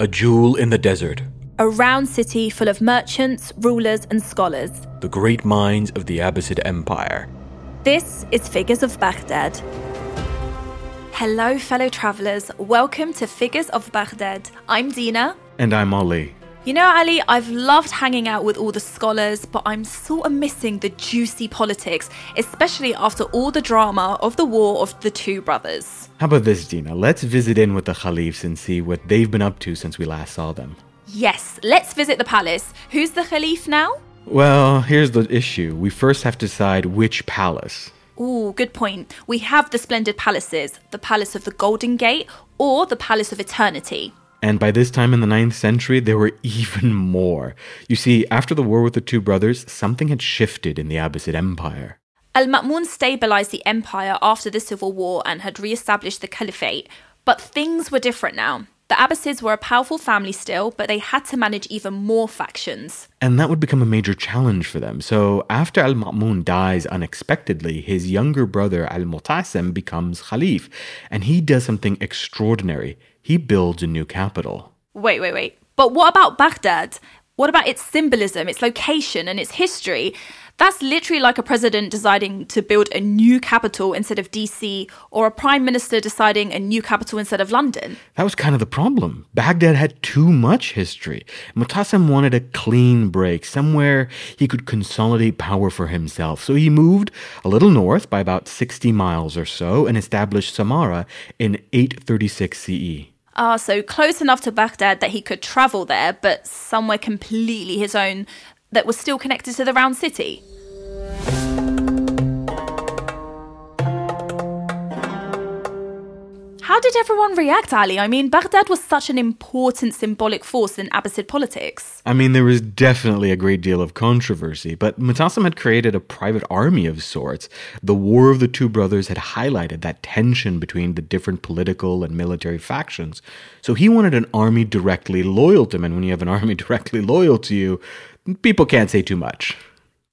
A jewel in the desert, A round city full of merchants, rulers, and scholars. the great minds of the Abbasid Empire. This is Figures of Baghdad. Hello, fellow travellers. Welcome to Figures of Baghdad. I'm Deana. And I'm Ali. You know, Ali, I've loved hanging out with all the scholars, but I'm sort of missing the juicy politics, especially after all the drama of the war of the two brothers. How about this, Deana? Let's visit in with the Khalifs and see what they've been up to since we last saw them. Yes, let's visit the palace. Who's the Khalif now? Well, here's the issue. We first have to decide which palace. Ooh, good point. We have the splendid palaces the Palace of the Golden Gate or the Palace of Eternity. And by this time in the 9th century, there were even more. You see, after the war with the two brothers, something had shifted in the Abbasid Empire. Al Ma'mun stabilized the empire after the civil war and had re established the caliphate, but things were different now. The Abbasids were a powerful family still, but they had to manage even more factions. And that would become a major challenge for them. So after Al Ma'mun dies unexpectedly, his younger brother Al Mutasim becomes Khalif, and he does something extraordinary. He builds a new capital. Wait, wait, wait. But what about Baghdad? What about its symbolism, its location, and its history? That's literally like a president deciding to build a new capital instead of DC, or a prime minister deciding a new capital instead of London. That was kind of the problem. Baghdad had too much history. Mutasim wanted a clean break, somewhere he could consolidate power for himself. So he moved a little north by about 60 miles or so and established Samarra in 836 CE. Ah, so close enough to Baghdad that he could travel there, but somewhere completely his own that was still connected to the round city. How did everyone react, Ali? I mean, Baghdad was such an important symbolic force in Abbasid politics. I mean, there was definitely a great deal of controversy, but Mutasim had created a private army of sorts. The War of the Two Brothers had highlighted that tension between the different political and military factions. So he wanted an army directly loyal to him, and when you have an army directly loyal to you, people can't say too much.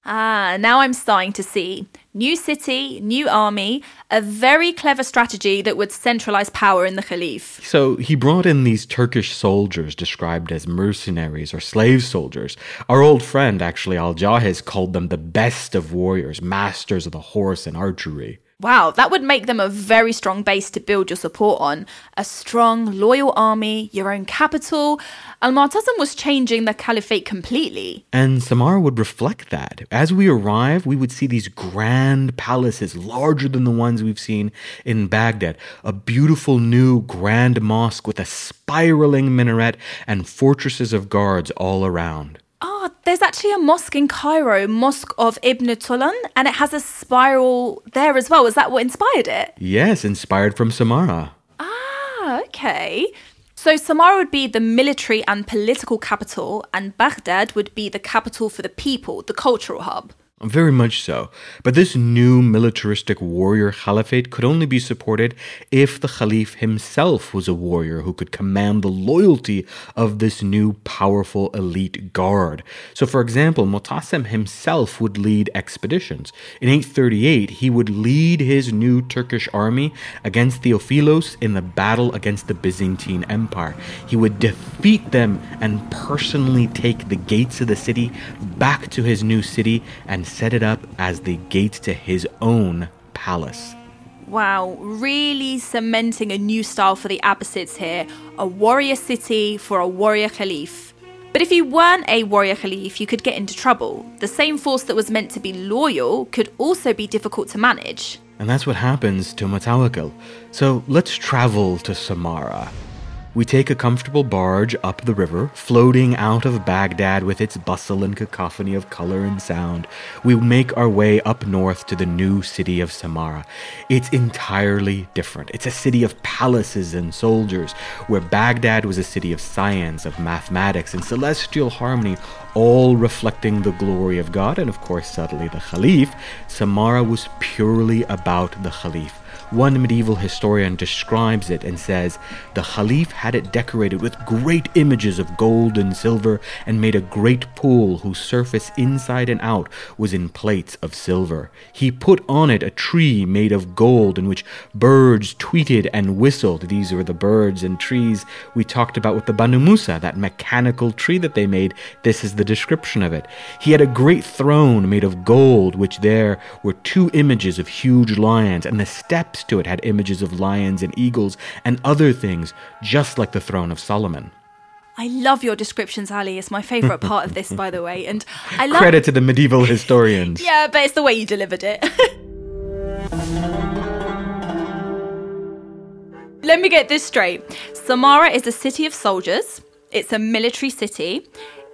Ah, now I'm starting to see. New city, new army, a very clever strategy that would centralize power in the Khalif. So he brought in these Turkish soldiers described as mercenaries or slave soldiers. Our old friend, actually, Al Jahiz, called them the best of warriors, masters of the horse and archery. Wow, that would make them a very strong base to build your support on. A strong, loyal army, your own capital. Al Mu'tasim was changing the caliphate completely. And Samarra would reflect that. As we arrive, we would see these grand palaces, larger than the ones we've seen in Baghdad. A beautiful new grand mosque with a spiraling minaret and fortresses of guards all around. Oh, there's actually a mosque in Cairo, Mosque of Ibn Tulun, and it has a spiral there as well. Is that what inspired it? Yes, inspired from Samarra. Ah, okay. So Samarra would be the military and political capital, and Baghdad would be the capital for the people, the cultural hub. Very much so. But this new militaristic warrior caliphate could only be supported if the caliph himself was a warrior who could command the loyalty of this new powerful elite guard. So, for example, Mutasim himself would lead expeditions. In 838, he would lead his new Turkish army against Theophilos in the battle against the Byzantine Empire. He would defeat them and personally take the gates of the city back to his new city and set it up as the gate to his own palace. Wow, really cementing a new style for the Abbasids here a warrior city for a warrior caliph. But if you weren't a warrior caliph, you could get into trouble. The same force that was meant to be loyal could also be difficult to manage. And that's what happens to Mutawakkil. So let's travel to Samarra. We take a comfortable barge up the river, floating out of Baghdad with its bustle and cacophony of color and sound. We make our way up north to the new city of Samarra. It's entirely different. It's a city of palaces and soldiers, where Baghdad was a city of science, of mathematics, and celestial harmony, all reflecting the glory of God and, of course, subtly the Caliph. Samarra was purely about the Caliph. One medieval historian describes it and says the Caliph had it decorated with great images of gold and silver and made a great pool whose surface inside and out was in plates of silver. He put on it a tree made of gold in which birds tweeted and whistled. These were the birds and trees we talked about with the Banu Musa, that mechanical tree that they made. This is the description of it. He had a great throne made of gold, which there were two images of huge lions, and the steps next to it had images of lions and eagles and other things, just like the throne of Solomon. I love your descriptions, Ali. It's my favourite part of this, by the way. And I love credit to the medieval historians. yeah, but it's the way you delivered it. Let me get this straight. Samarra is a city of soldiers. It's a military city.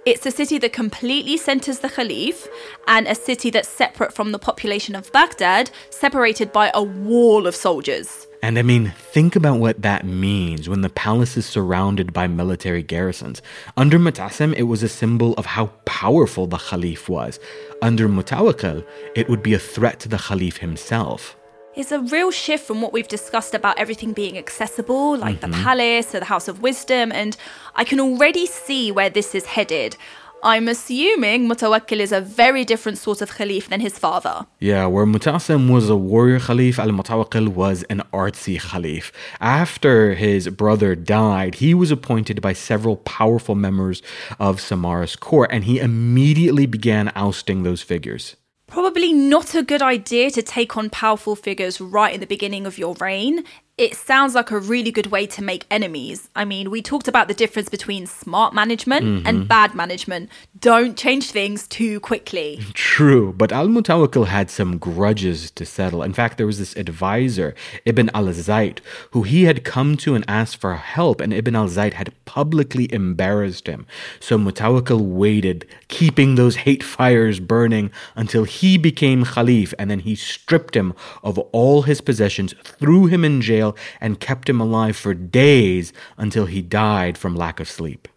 It's a city that completely centers the Caliph and a city that's separate from the population of Baghdad, separated by a wall of soldiers. And I mean, think about what that means when the palace is surrounded by military garrisons. Under Mutasim, it was a symbol of how powerful the Caliph was. Under Mutawakkil, it would be a threat to the Caliph himself is a real shift from what we've discussed about everything being accessible, like mm-hmm. the palace or the House of Wisdom, and I can already see where this is headed. I'm assuming Mutawakkil is a very different sort of Khalif than his father. Yeah, where Mutasim was a warrior Khalif, Al Mutawakkil was an artsy Khalif. After his brother died, he was appointed by several powerful members of Samarra's court, and he immediately began ousting those figures probably not a good idea to take on powerful figures right in the beginning of your reign it sounds like a really good way to make enemies. I mean, we talked about the difference between smart management mm-hmm. and bad management. Don't change things too quickly. True, but Al Mutawakkil had some grudges to settle. In fact, there was this advisor, Ibn al Zayd, who he had come to and asked for help, and Ibn al Zayd had publicly embarrassed him. So Mutawakkil waited, keeping those hate fires burning until he became Khalif, and then he stripped him of all his possessions, threw him in jail jail and kept him alive for days until he died from lack of sleep.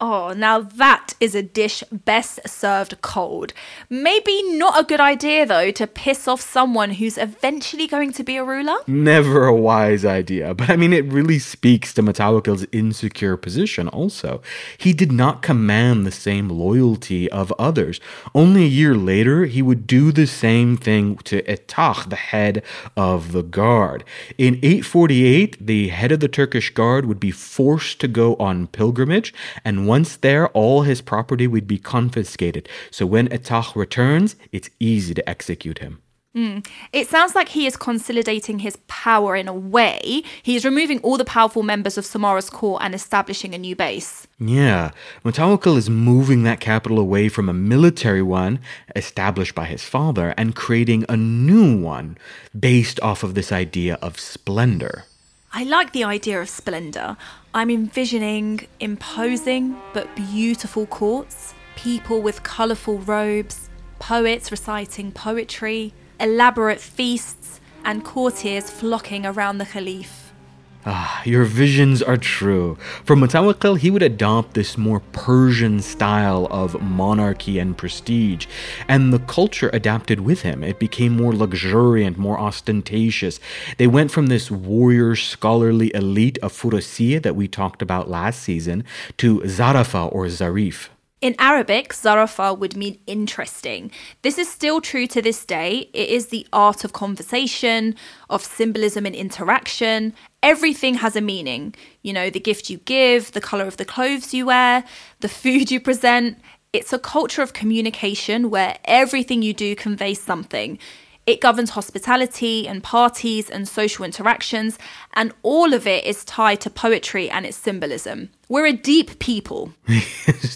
Oh, now that is a dish best served cold. Maybe not a good idea, though, to piss off someone who's eventually going to be a ruler? Never a wise idea, but I mean, it really speaks to Mutawakkil's insecure position also. He did not command the same loyalty of others. Only a year later, he would do the same thing to Ittakh, the head of the guard. In 848, the head of the Turkish guard would be forced to go on pilgrimage and once there, all his property would be confiscated. So when Ittakh returns, it's easy to execute him. Mm. It sounds like he is consolidating his power in a way. He is removing all the powerful members of Samarra's court and establishing a new base. Yeah, Mutawakkil is moving that capital away from a military one established by his father and creating a new one based off of this idea of splendor. I like the idea of splendour. I'm envisioning imposing but beautiful courts, people with colourful robes, poets reciting poetry, elaborate feasts, and courtiers flocking around the Caliph. Ah, your visions are true. For Mutawakkil, he would adopt this more Persian style of monarchy and prestige, and the culture adapted with him. It became more luxuriant, more ostentatious. They went from this warrior, scholarly elite of Furusiyya that we talked about last season to Zarafa or Zarif. In Arabic, zarafa would mean interesting. This is still true to this day. It is the art of conversation, of symbolism and interaction. Everything has a meaning. You know, the gift you give, the color of the clothes you wear, the food you present. It's a culture of communication where everything you do conveys something. It governs hospitality and parties and social interactions, and all of it is tied to poetry and its symbolism. We're a deep people.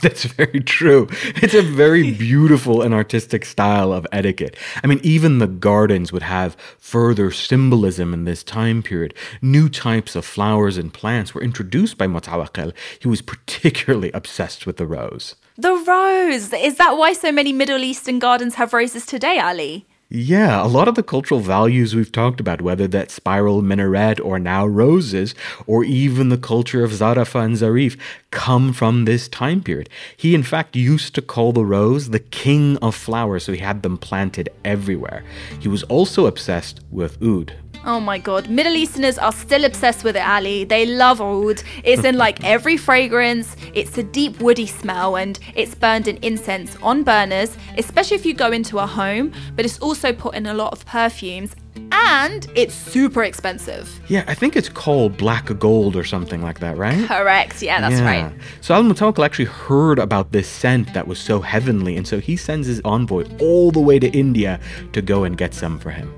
That's very true. It's a very beautiful and artistic style of etiquette. I mean, even the gardens would have further symbolism in this time period. New types of flowers and plants were introduced by Mutawakkil. He was particularly obsessed with the rose. The rose! Is that why so many Middle Eastern gardens have roses today, Ali? Yeah, a lot of the cultural values we've talked about, whether that spiral minaret or now roses, or even the culture of Zarafa and Zarif, come from this time period. He, in fact, used to call the rose the king of flowers, so he had them planted everywhere. He was also obsessed with oud, Oh my god, Middle Easterners are still obsessed with it, Ali. They love oud. It's in like every fragrance, it's a deep woody smell, and it's burned in incense on burners, especially if you go into a home, but it's also put in a lot of perfumes. And it's super expensive. Yeah, I think it's called black gold or something like that, right? Correct. Yeah, that's Yeah. right. So Al Mutawakkil actually heard about this scent that was so heavenly, and so he sends his envoy all the way to India to go and get some for him.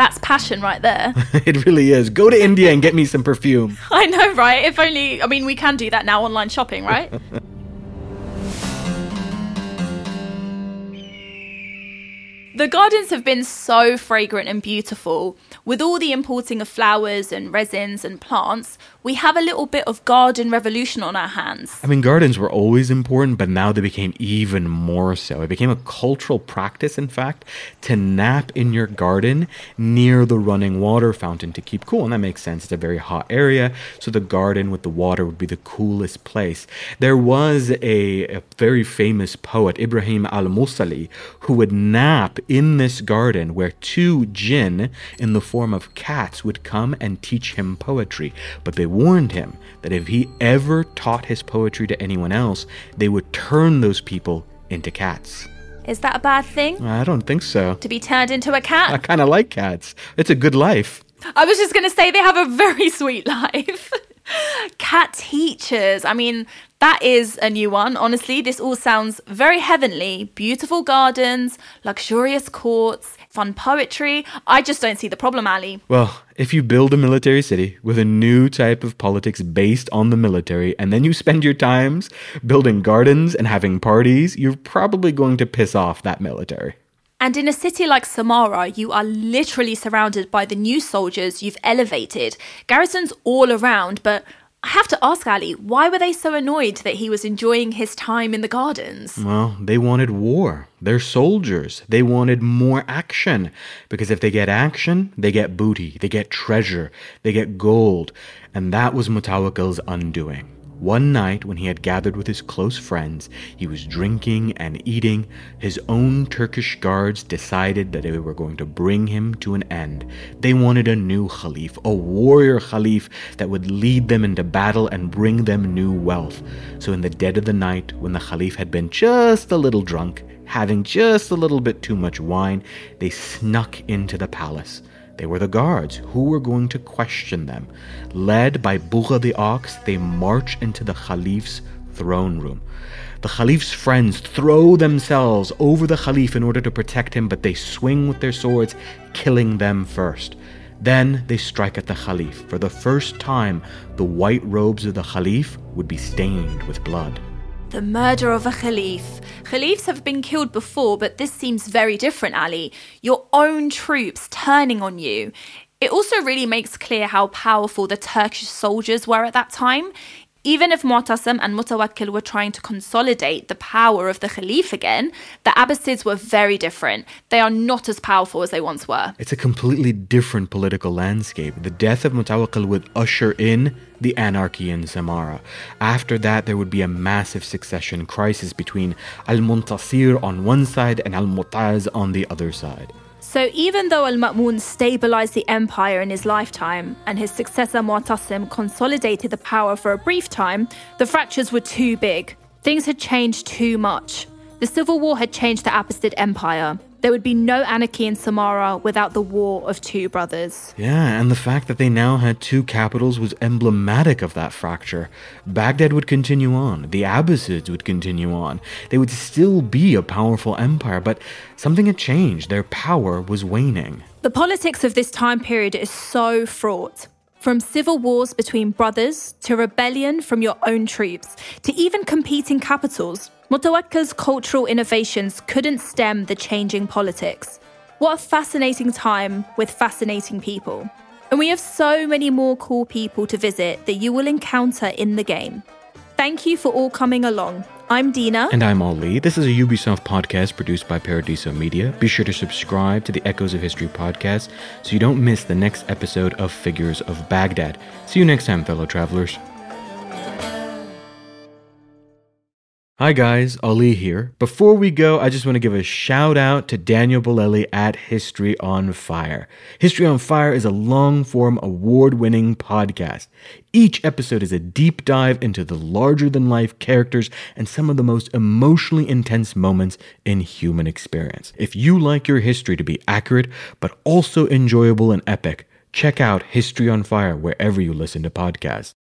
That's passion right there. it really is. Go to India and get me some perfume. I know, right? If only, I mean, we can do that now online shopping, right? The gardens have been so fragrant and beautiful. With all the importing of flowers and resins and plants, we have a little bit of garden revolution on our hands. I mean, gardens were always important, but now they became even more so. It became a cultural practice, in fact, to nap in your garden near the running water fountain to keep cool. And that makes sense. It's a very hot area, so the garden with the water would be the coolest place. There was a, a very famous poet, Ibrahim al Musali, who would nap in this garden where two jinn in the form of cats would come and teach him poetry. But they warned him that if he ever taught his poetry to anyone else, they would turn those people into cats. Is that a bad thing? I don't think so. To be turned into a cat? I kind of like cats. It's a good life. I was just going to say they have a very sweet life. Cat teachers. I mean, that is a new one. Honestly, this all sounds very heavenly. Beautiful gardens, luxurious courts, fun poetry. I just don't see the problem, Ali. Well, if you build a military city with a new type of politics based on the military, and then you spend your times building gardens and having parties, you're probably going to piss off that military. And in a city like Samarra, you are literally surrounded by the new soldiers you've elevated. Garrisons all around, but I have to ask Ali, why were they so annoyed that he was enjoying his time in the gardens? Well, they wanted war. They're soldiers. They wanted more action. Because if they get action, they get booty, they get treasure, they get gold. And that was Mutawakkil's undoing. One night, when he had gathered with his close friends, he was drinking and eating. His own Turkish guards decided that they were going to bring him to an end. They wanted a new Khalif, a warrior Khalif that would lead them into battle and bring them new wealth. So, in the dead of the night, when the Khalif had been just a little drunk, having just a little bit too much wine, they snuck into the palace. They were the guards who were going to question them. Led by Bugha the ox, they march into the Caliph's throne room. The Caliph's friends throw themselves over the Caliph in order to protect him, but they swing with their swords, killing them first. Then they strike at the Caliph. For the first time, the white robes of the Caliph would be stained with blood. The murder of a Khalif. Khalifs have been killed before, but this seems very different, Ali. Your own troops turning on you. It also really makes clear how powerful the Turkish soldiers were at that time. Even if Mu'tasim and Mutawakkil were trying to consolidate the power of the Khalif again, the Abbasids were very different. They are not as powerful as they once were. It's a completely different political landscape. The death of Mutawakkil would usher in the anarchy in Samarra. After that, there would be a massive succession crisis between Al Muntasir on one side and Al Mutaz on the other side. So even though Al-Ma'mun stabilized the empire in his lifetime and his successor Mu'tasim consolidated the power for a brief time, the fractures were too big. Things had changed too much. The civil war had changed the Abbasid empire. There would be no anarchy in Samarra without the War of Two Brothers. Yeah, and the fact that they now had two capitals was emblematic of that fracture. Baghdad would continue on, the Abbasids would continue on. They would still be a powerful empire, but something had changed. Their power was waning. The politics of this time period is so fraught. From civil wars between brothers to rebellion from your own troops to even competing capitals, Mutawakkil's cultural innovations couldn't stem the changing politics. What a fascinating time with fascinating people. And we have so many more cool people to visit that you will encounter in the game. Thank you for all coming along. I'm Deana. And I'm Ali. This is a Ubisoft podcast produced by Paradiso Media. Be sure to subscribe to the Echoes of History podcast so you don't miss the next episode of Figures of Baghdad. See you next time, fellow travelers. Hi guys, Ali here. Before we go, I just want to give a shout out to Daniel Bolelli at History on Fire. History on Fire is a long form, award winning podcast. Each episode is a deep dive into the larger than life characters and some of the most emotionally intense moments in human experience. If you like your history to be accurate, but also enjoyable and epic, check out History on Fire wherever you listen to podcasts.